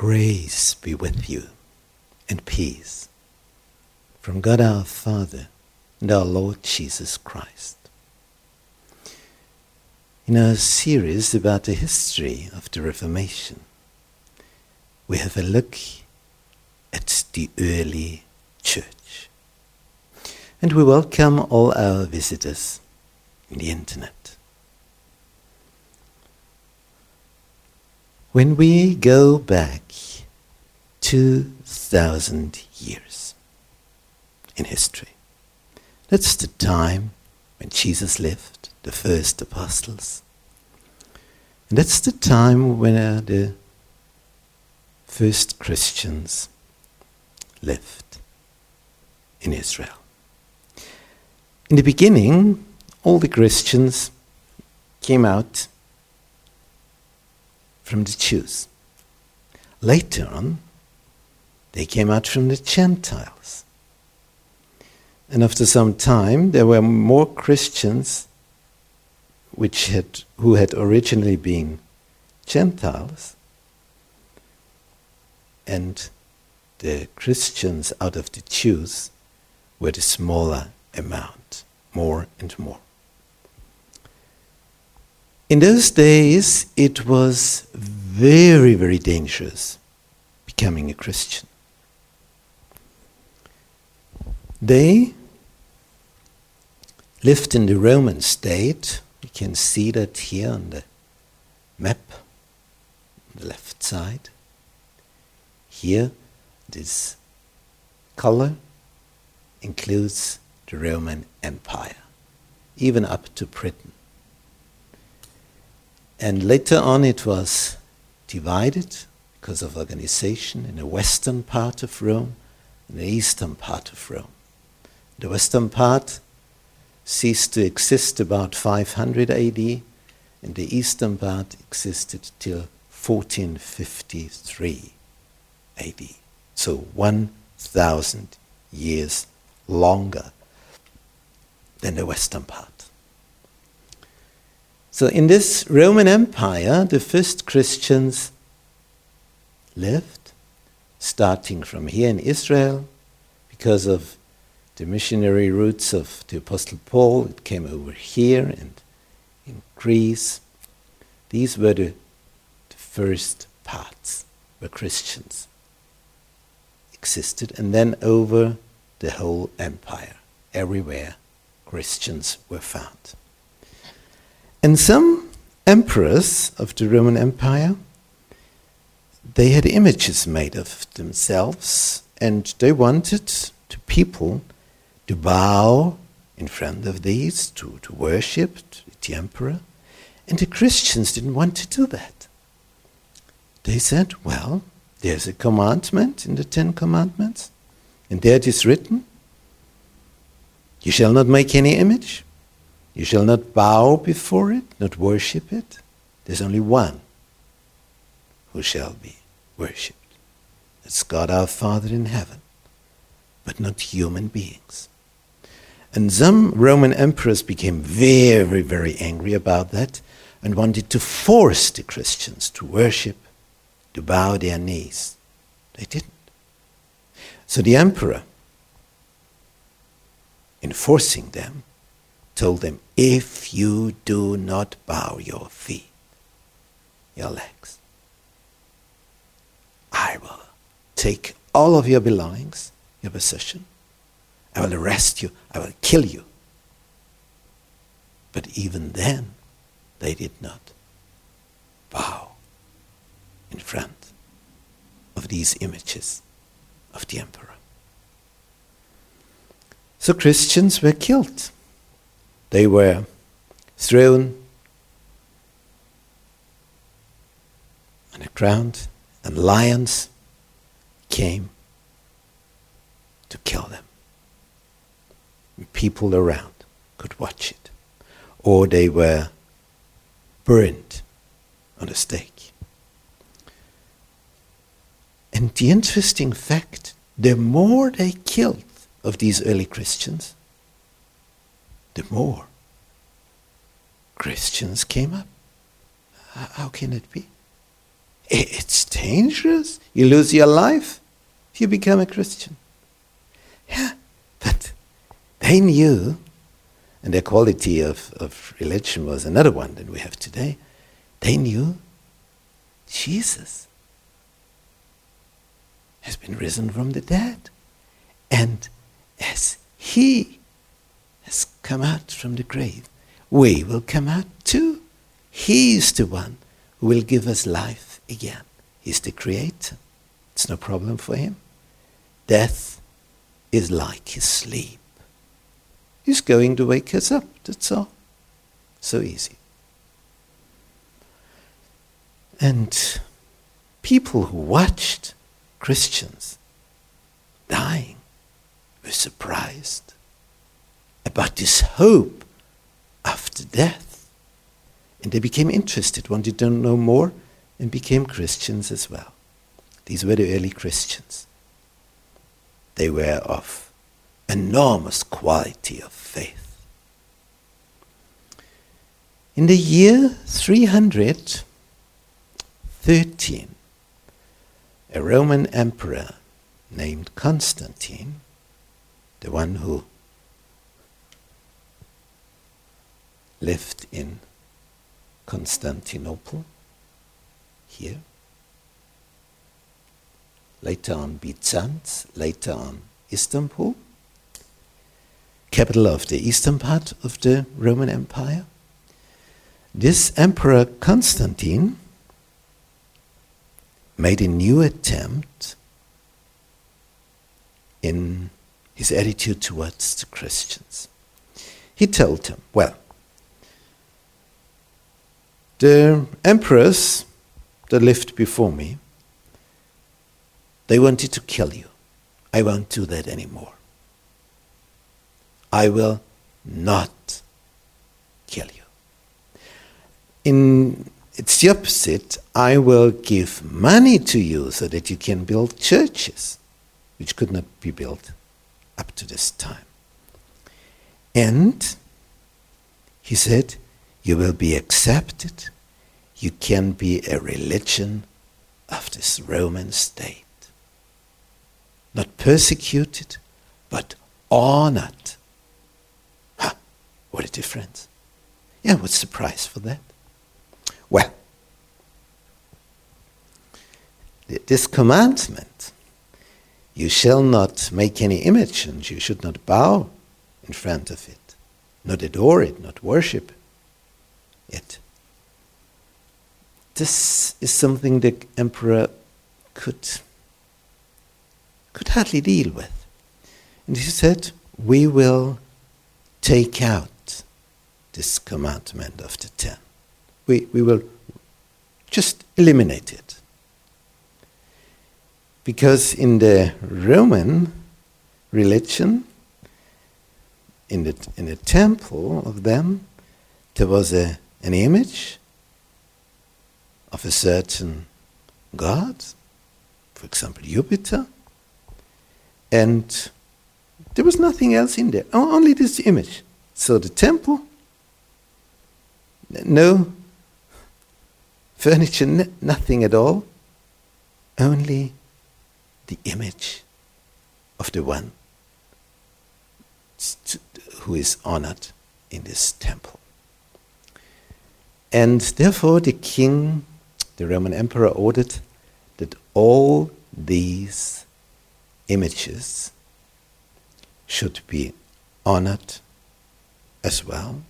Grace be with you and peace from God our Father and our Lord Jesus Christ. In our series about the history of the Reformation, we have a look at the early church. And we welcome all our visitors in the internet. When we go back 2,000 years in history, that's the time when Jesus lived, the first apostles. And that's the time when uh, the first Christians lived in Israel. In the beginning, all the Christians came out from the Jews. Later on, they came out from the Gentiles. And after some time, there were more Christians which had, who had originally been Gentiles, and the Christians out of the Jews were the smaller amount, more and more. In those days, it was very, very dangerous becoming a Christian. They lived in the Roman state. You can see that here on the map, on the left side. Here, this color includes the Roman Empire, even up to Britain. And later on, it was divided because of organization in the western part of Rome and the eastern part of Rome. The western part ceased to exist about 500 AD, and the eastern part existed till 1453 AD. So 1,000 years longer than the western part. So, in this Roman Empire, the first Christians lived, starting from here in Israel, because of the missionary routes of the Apostle Paul, it came over here and in Greece. These were the, the first parts where Christians existed, and then over the whole empire, everywhere Christians were found. And some emperors of the Roman Empire, they had images made of themselves, and they wanted to people to bow in front of these, to, to worship the emperor. And the Christians didn't want to do that. They said, well, there's a commandment in the Ten Commandments, and there it is written, you shall not make any image. You shall not bow before it, not worship it. There's only one who shall be worshipped. It's God our Father in heaven, but not human beings. And some Roman emperors became very, very angry about that and wanted to force the Christians to worship, to bow their knees. They didn't. So the emperor, enforcing them, told them, If you do not bow your feet, your legs, I will take all of your belongings, your possession, I will arrest you, I will kill you. But even then, they did not bow in front of these images of the emperor. So Christians were killed. They were thrown on the ground, and lions came to kill them. And people around could watch it. Or they were burned on a stake. And the interesting fact the more they killed of these early Christians, the more Christians came up. How can it be? It's dangerous. You lose your life if you become a Christian. Yeah, but they knew, and their quality of, of religion was another one than we have today. They knew Jesus has been risen from the dead. And as he has come out from the grave, we will come out too. He is the one who will give us life again. He's the creator. It's no problem for him. Death is like his sleep. He's going to wake us up, that's all. So easy. And people who watched Christians dying were surprised about this hope after death. And they became interested, wanted to know more, and became Christians as well. These were the early Christians. They were of enormous quality of faith. In the year 313, a Roman emperor named Constantine, the one who lived in Constantinople, here, later on Byzance, later on Istanbul, capital of the eastern part of the Roman Empire. This Emperor Constantine made a new attempt in his attitude towards the Christians. He told them, well, the emperors that lived before me, they wanted to kill you. I won't do that anymore. I will not kill you. In it's the opposite. I will give money to you so that you can build churches, which could not be built up to this time. And he said, You will be accepted. You can be a religion of this Roman state. Not persecuted, but honored. Huh, what a difference. Yeah, what's the price for that? Well, this commandment, you shall not make any image and you should not bow in front of it, not adore it, not worship it. This is something the emperor could, could hardly deal with. And he said, We will take out this commandment of the ten we, we will just eliminate it. Because in the Roman religion, in the, in the temple of them, there was a, an image of a certain god, for example, Jupiter, and there was nothing else in there, only this image. So the temple, no furniture, nothing at all, only the image of the one who is honored in this temple. And therefore, the king, the Roman emperor, ordered that all these images should be honored as well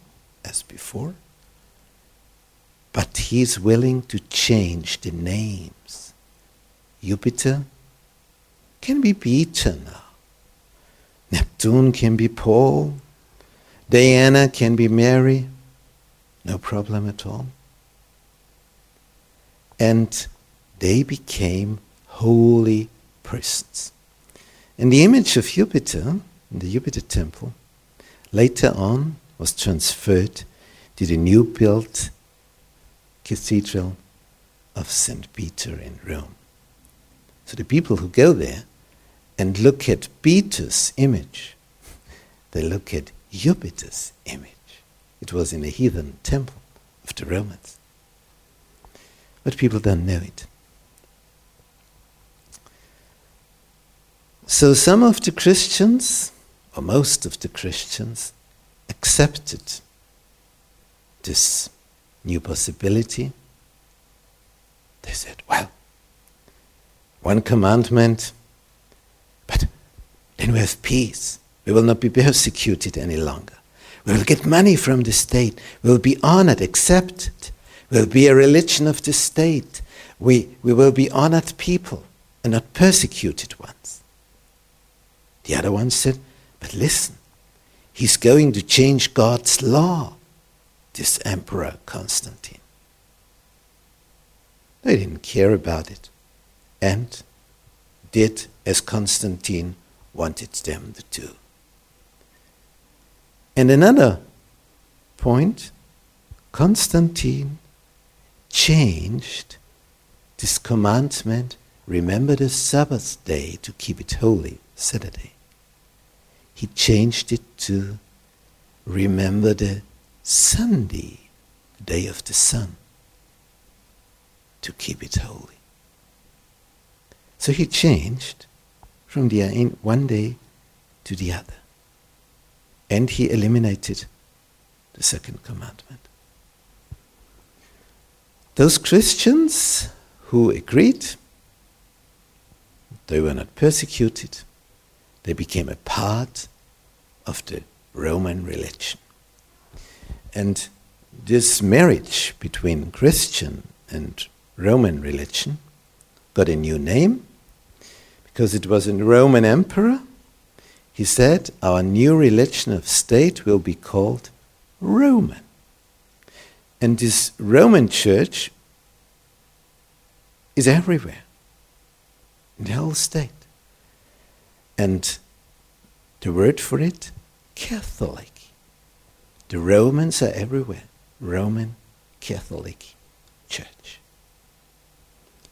as before. But he's willing to change the names. Jupiter can be Peter now. Neptune can be Paul. Diana can be Mary. No problem at all. And they became holy persons. And the image of Jupiter in the Jupiter temple later on was transferred to the new built Cathedral of St. Peter in Rome. So the people who go there and look at Peter's image, they look at Jupiter's image. It was in a heathen temple of the Romans. But people don't know it. So some of the Christians, or most of the Christians, accepted this new possibility. They said, well, one commandment, but then we have peace. We will not be persecuted any longer. We will get money from the state. We will be honored, accepted. We will be a religion of the state. We, we will be honored people and not persecuted ones. The other one said, But listen, he's going to change God's law, this Emperor Constantine. They didn't care about it and did as Constantine wanted them to do. And another point Constantine changed this commandment remember the Sabbath day to keep it holy, Saturday. He changed it to remember the Sunday, day of the sun, to keep it holy. So he changed from the one day to the other. And he eliminated the second commandment. Those Christians who agreed, they were not persecuted, they became a part of the Roman religion. And this marriage between Christian and Roman religion got a new name because it was a Roman emperor he said, Our new religion of state will be called Roman. And this Roman church is everywhere, in the whole state. And the word for it, Catholic. The Romans are everywhere. Roman Catholic Church.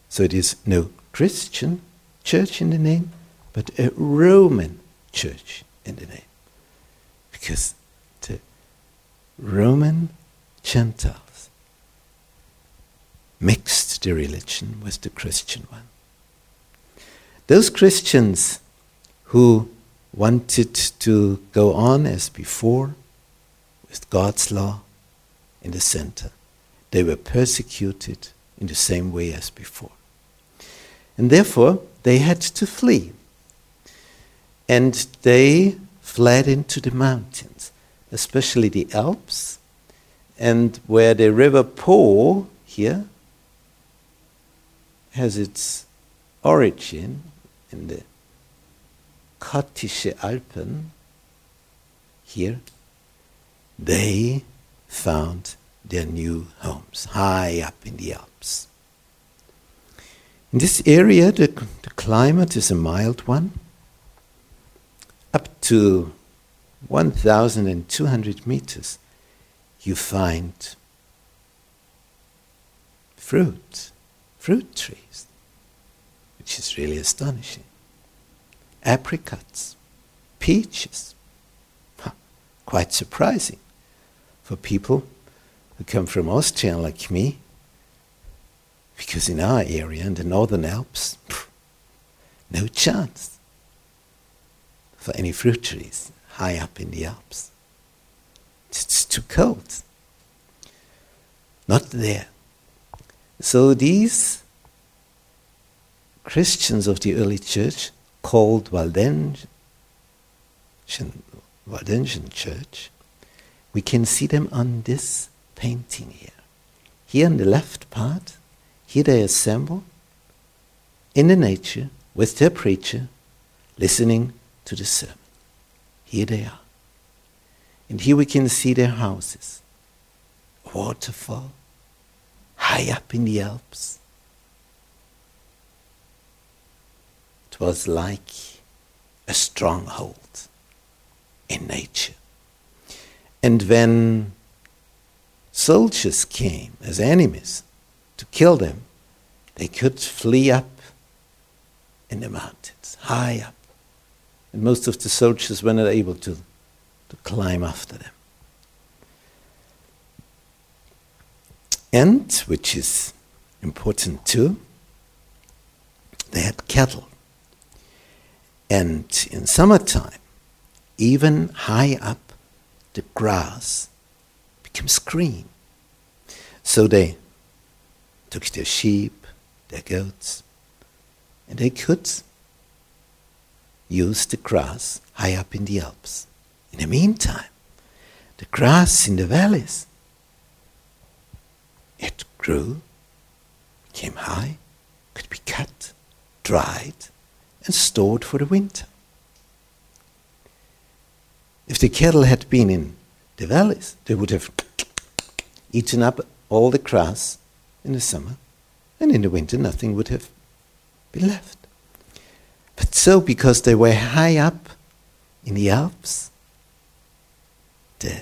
So it is no Christian church in the name, but a Roman church in the name. Because the Roman Gentiles mixed the religion with the Christian one. Those Christians who wanted to go on as before with God's law in the center, they were persecuted in the same way as before. And therefore, they had to flee and they fled into the mountains, especially the Alps, and where the river Po here has its origin in the Kottische Alpen, here, they found their new homes high up in the Alps. In this area, the, the climate is a mild one up to 1,200 meters, you find fruit, fruit trees, which is really astonishing. Apricots, peaches, huh, quite surprising for people who come from Austria like me, because in our area, in the Northern Alps, pff, no chance for any fruit trees high up in the Alps. It's too cold. Not there. So these Christians of the early church, called Waldensian, Waldensian Church, we can see them on this painting here. Here in the left part, here they assemble in the nature with their preacher, listening to the sermon. Here they are. And here we can see their houses. A waterfall, high up in the Alps. It was like a stronghold in nature. And when soldiers came as enemies to kill them, they could flee up in the mountains, high up. And most of the soldiers were not able to, to climb after them. And, which is important too, they had cattle. And in summertime, even high up, the grass becomes green. So they took their sheep, their goats, and they could use the grass high up in the Alps. In the meantime, the grass in the valleys, it grew, came high, could be cut, dried, and stored for the winter. If the cattle had been in the valleys, they would have eaten up all the grass in the summer, and in the winter nothing would have been left. But so, because they were high up in the Alps, the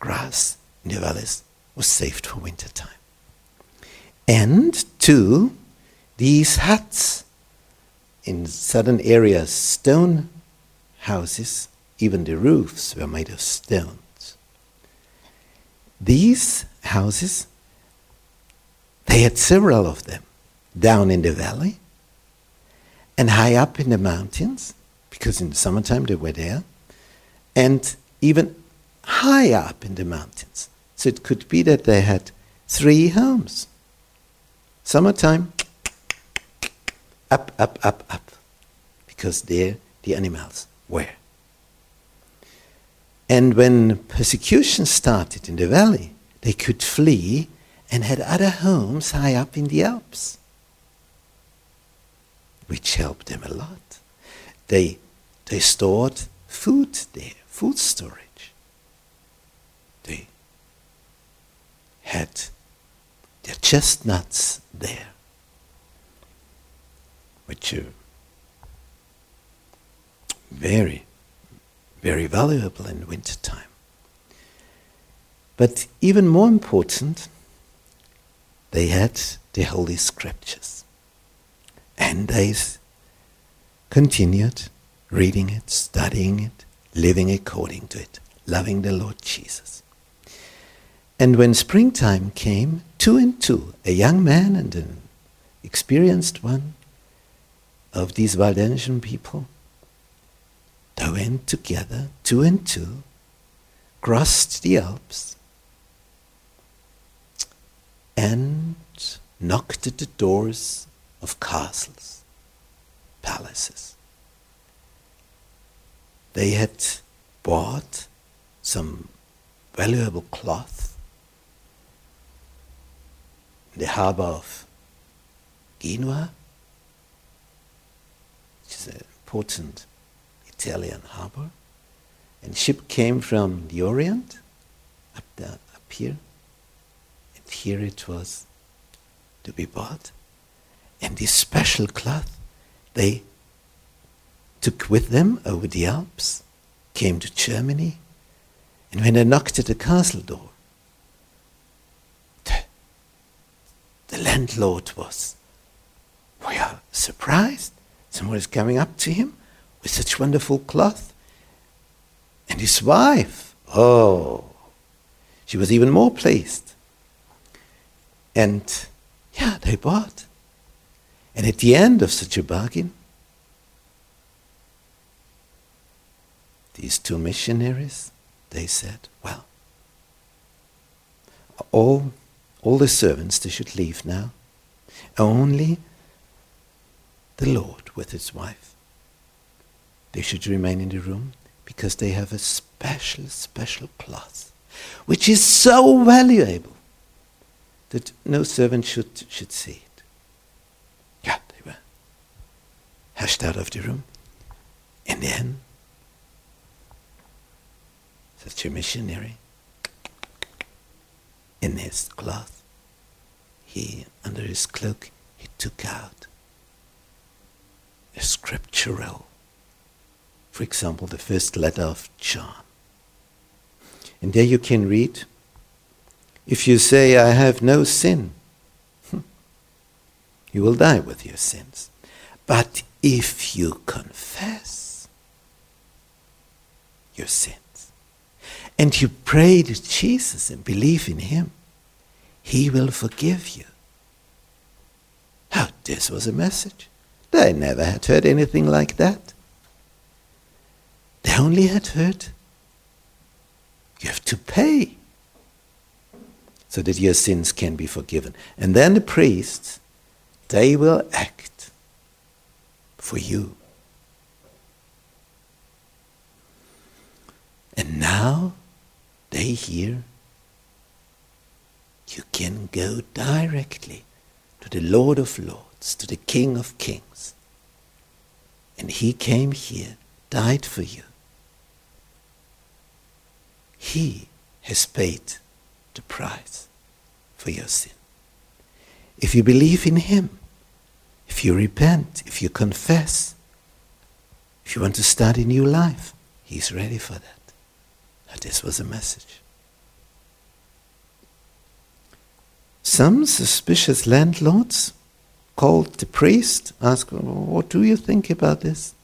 grass in the valleys was saved for winter time. And two, these huts in southern areas, stone houses, even the roofs were made of stones. These houses, they had several of them down in the valley and high up in the mountains, because in the summertime they were there, and even high up in the mountains. So it could be that they had three homes. Summertime, up, up, up, up, because there the animals were. And when persecution started in the valley, they could flee and had other homes high up in the Alps, which helped them a lot. They, they stored food there, food storage. They had their chestnuts there, which are very, very valuable in winter time. But even more important, they had the Holy Scriptures. And they continued reading it, studying it, living according to it, loving the Lord Jesus. And when springtime came, two and two, a young man and an experienced one of these Waldensian people, they went together, two and two, crossed the Alps, and knocked at the doors of castles, palaces. They had bought some valuable cloth in the harbor of Genoa, which is an important Italian harbor. And ship came from the Orient up, there, up here. And here it was to be bought. And this special cloth they took with them over the Alps, came to Germany, and when they knocked at the castle door, the, the landlord was, we are surprised. Someone is coming up to him with such wonderful cloth. And his wife, oh, she was even more pleased. And yeah, they bought. And at the end of such a bargain, these two missionaries, they said, well, all, all the servants, they should leave now. Only the Lord with his wife they should remain in the room because they have a special, special cloth, which is so valuable that no servant should, should see it. Yeah, they were hashed out of the room. And then, such a missionary in his cloth, he, under his cloak, he took out a scriptural for example, the first letter of John. And there you can read if you say, I have no sin, you will die with your sins. But if you confess your sins and you pray to Jesus and believe in Him, He will forgive you. Oh, this was a message. They never had heard anything like that. They only had heard you have to pay so that your sins can be forgiven. And then the priests, they will act for you. And now they hear you can go directly to the Lord of Lords, to the King of Kings. And he came here, died for you. He has paid the price for your sin. If you believe in him, if you repent, if you confess, if you want to start a new life, he's ready for that. And this was a message. Some suspicious landlords called the priest, asked, What do you think about this?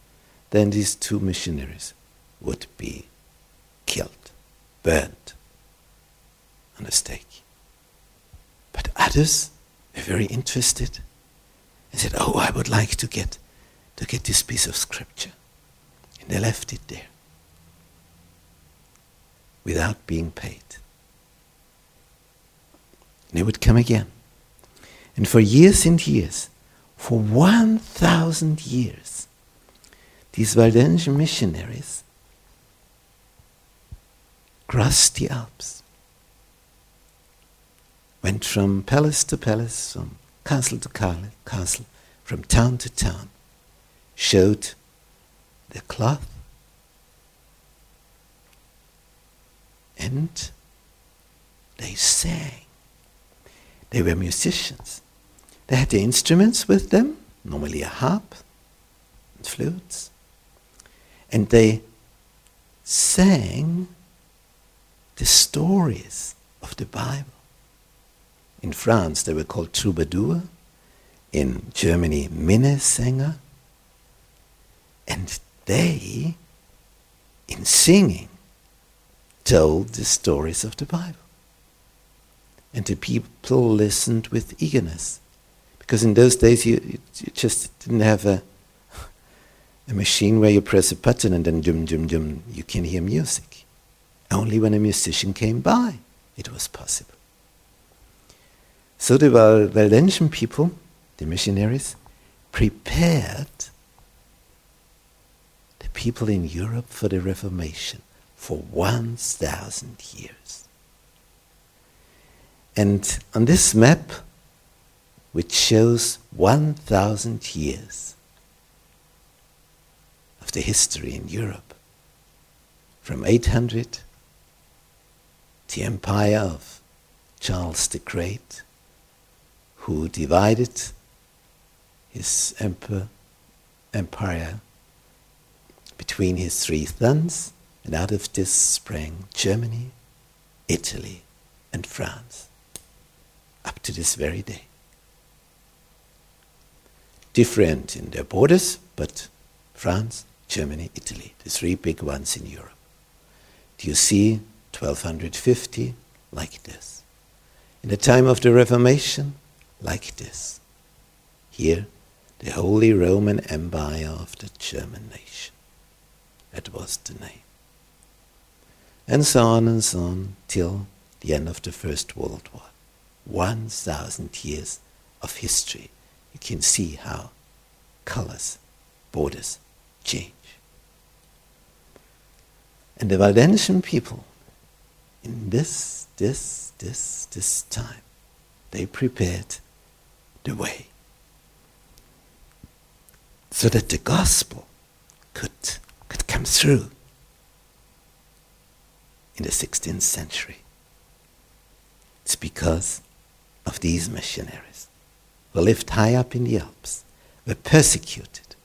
Then these two missionaries would be killed, burned on a stake. But others were very interested and said, Oh, I would like to get to get this piece of scripture. And they left it there without being paid. And they would come again. And for years and years, for 1,000 years, these Waldensian missionaries crossed the Alps, went from palace to palace, from castle to castle, from town to town, showed the cloth, and they sang. They were musicians. They had the instruments with them, normally a harp and flutes. And they sang the stories of the Bible. In France, they were called troubadour. In Germany, Minnesänger. And they, in singing, told the stories of the Bible. And the people listened with eagerness. Because in those days you, you just didn't have a, a machine where you press a button and then dum dum dum you can hear music. Only when a musician came by it was possible. So the Waldensian people, the missionaries, prepared the people in Europe for the Reformation for 1,000 years. And on this map, which shows 1,000 years of the history in Europe, from 800, the empire of Charles the Great, who divided his emperor, empire between his three sons, and out of this sprang Germany, Italy, and France up to this very day. Different in their borders, but France, Germany, Italy, the three big ones in Europe. Do you see 1250 like this? In the time of the Reformation, like this. Here, the Holy Roman Empire of the German nation. That was the name. And so on and so on till the end of the First World War. 1,000 years of history, you can see how colors, borders change. And the Waldensian people, in this, this, this, this time, they prepared the way so that the gospel could, could come through in the 16th century. It's because of these missionaries who lived high up in the Alps, were persecuted.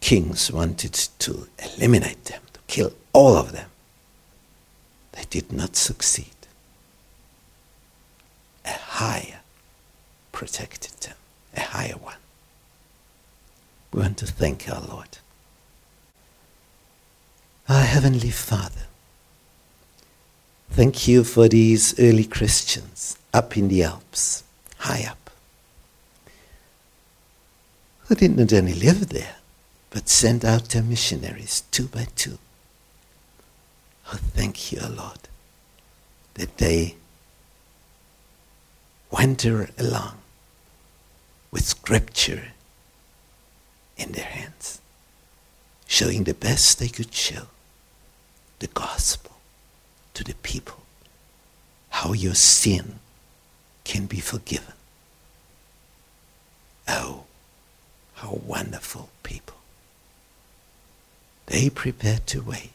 Kings wanted to eliminate them, to kill all of them. They did not succeed. A higher protected them, a higher one. We want to thank our Lord. Our Heavenly Father, Thank you for these early Christians up in the Alps, high up, who didn't only live there, but sent out their missionaries two by two. Oh, thank you, Lord, that they wander along with scripture in their hands, showing the best they could show the gospel to the people, how your sin can be forgiven. Oh, how wonderful people. They prepared the way.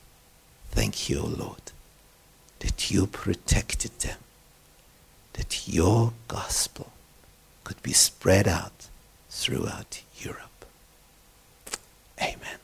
Thank you, O Lord, that you protected them, that your gospel could be spread out throughout Europe. Amen.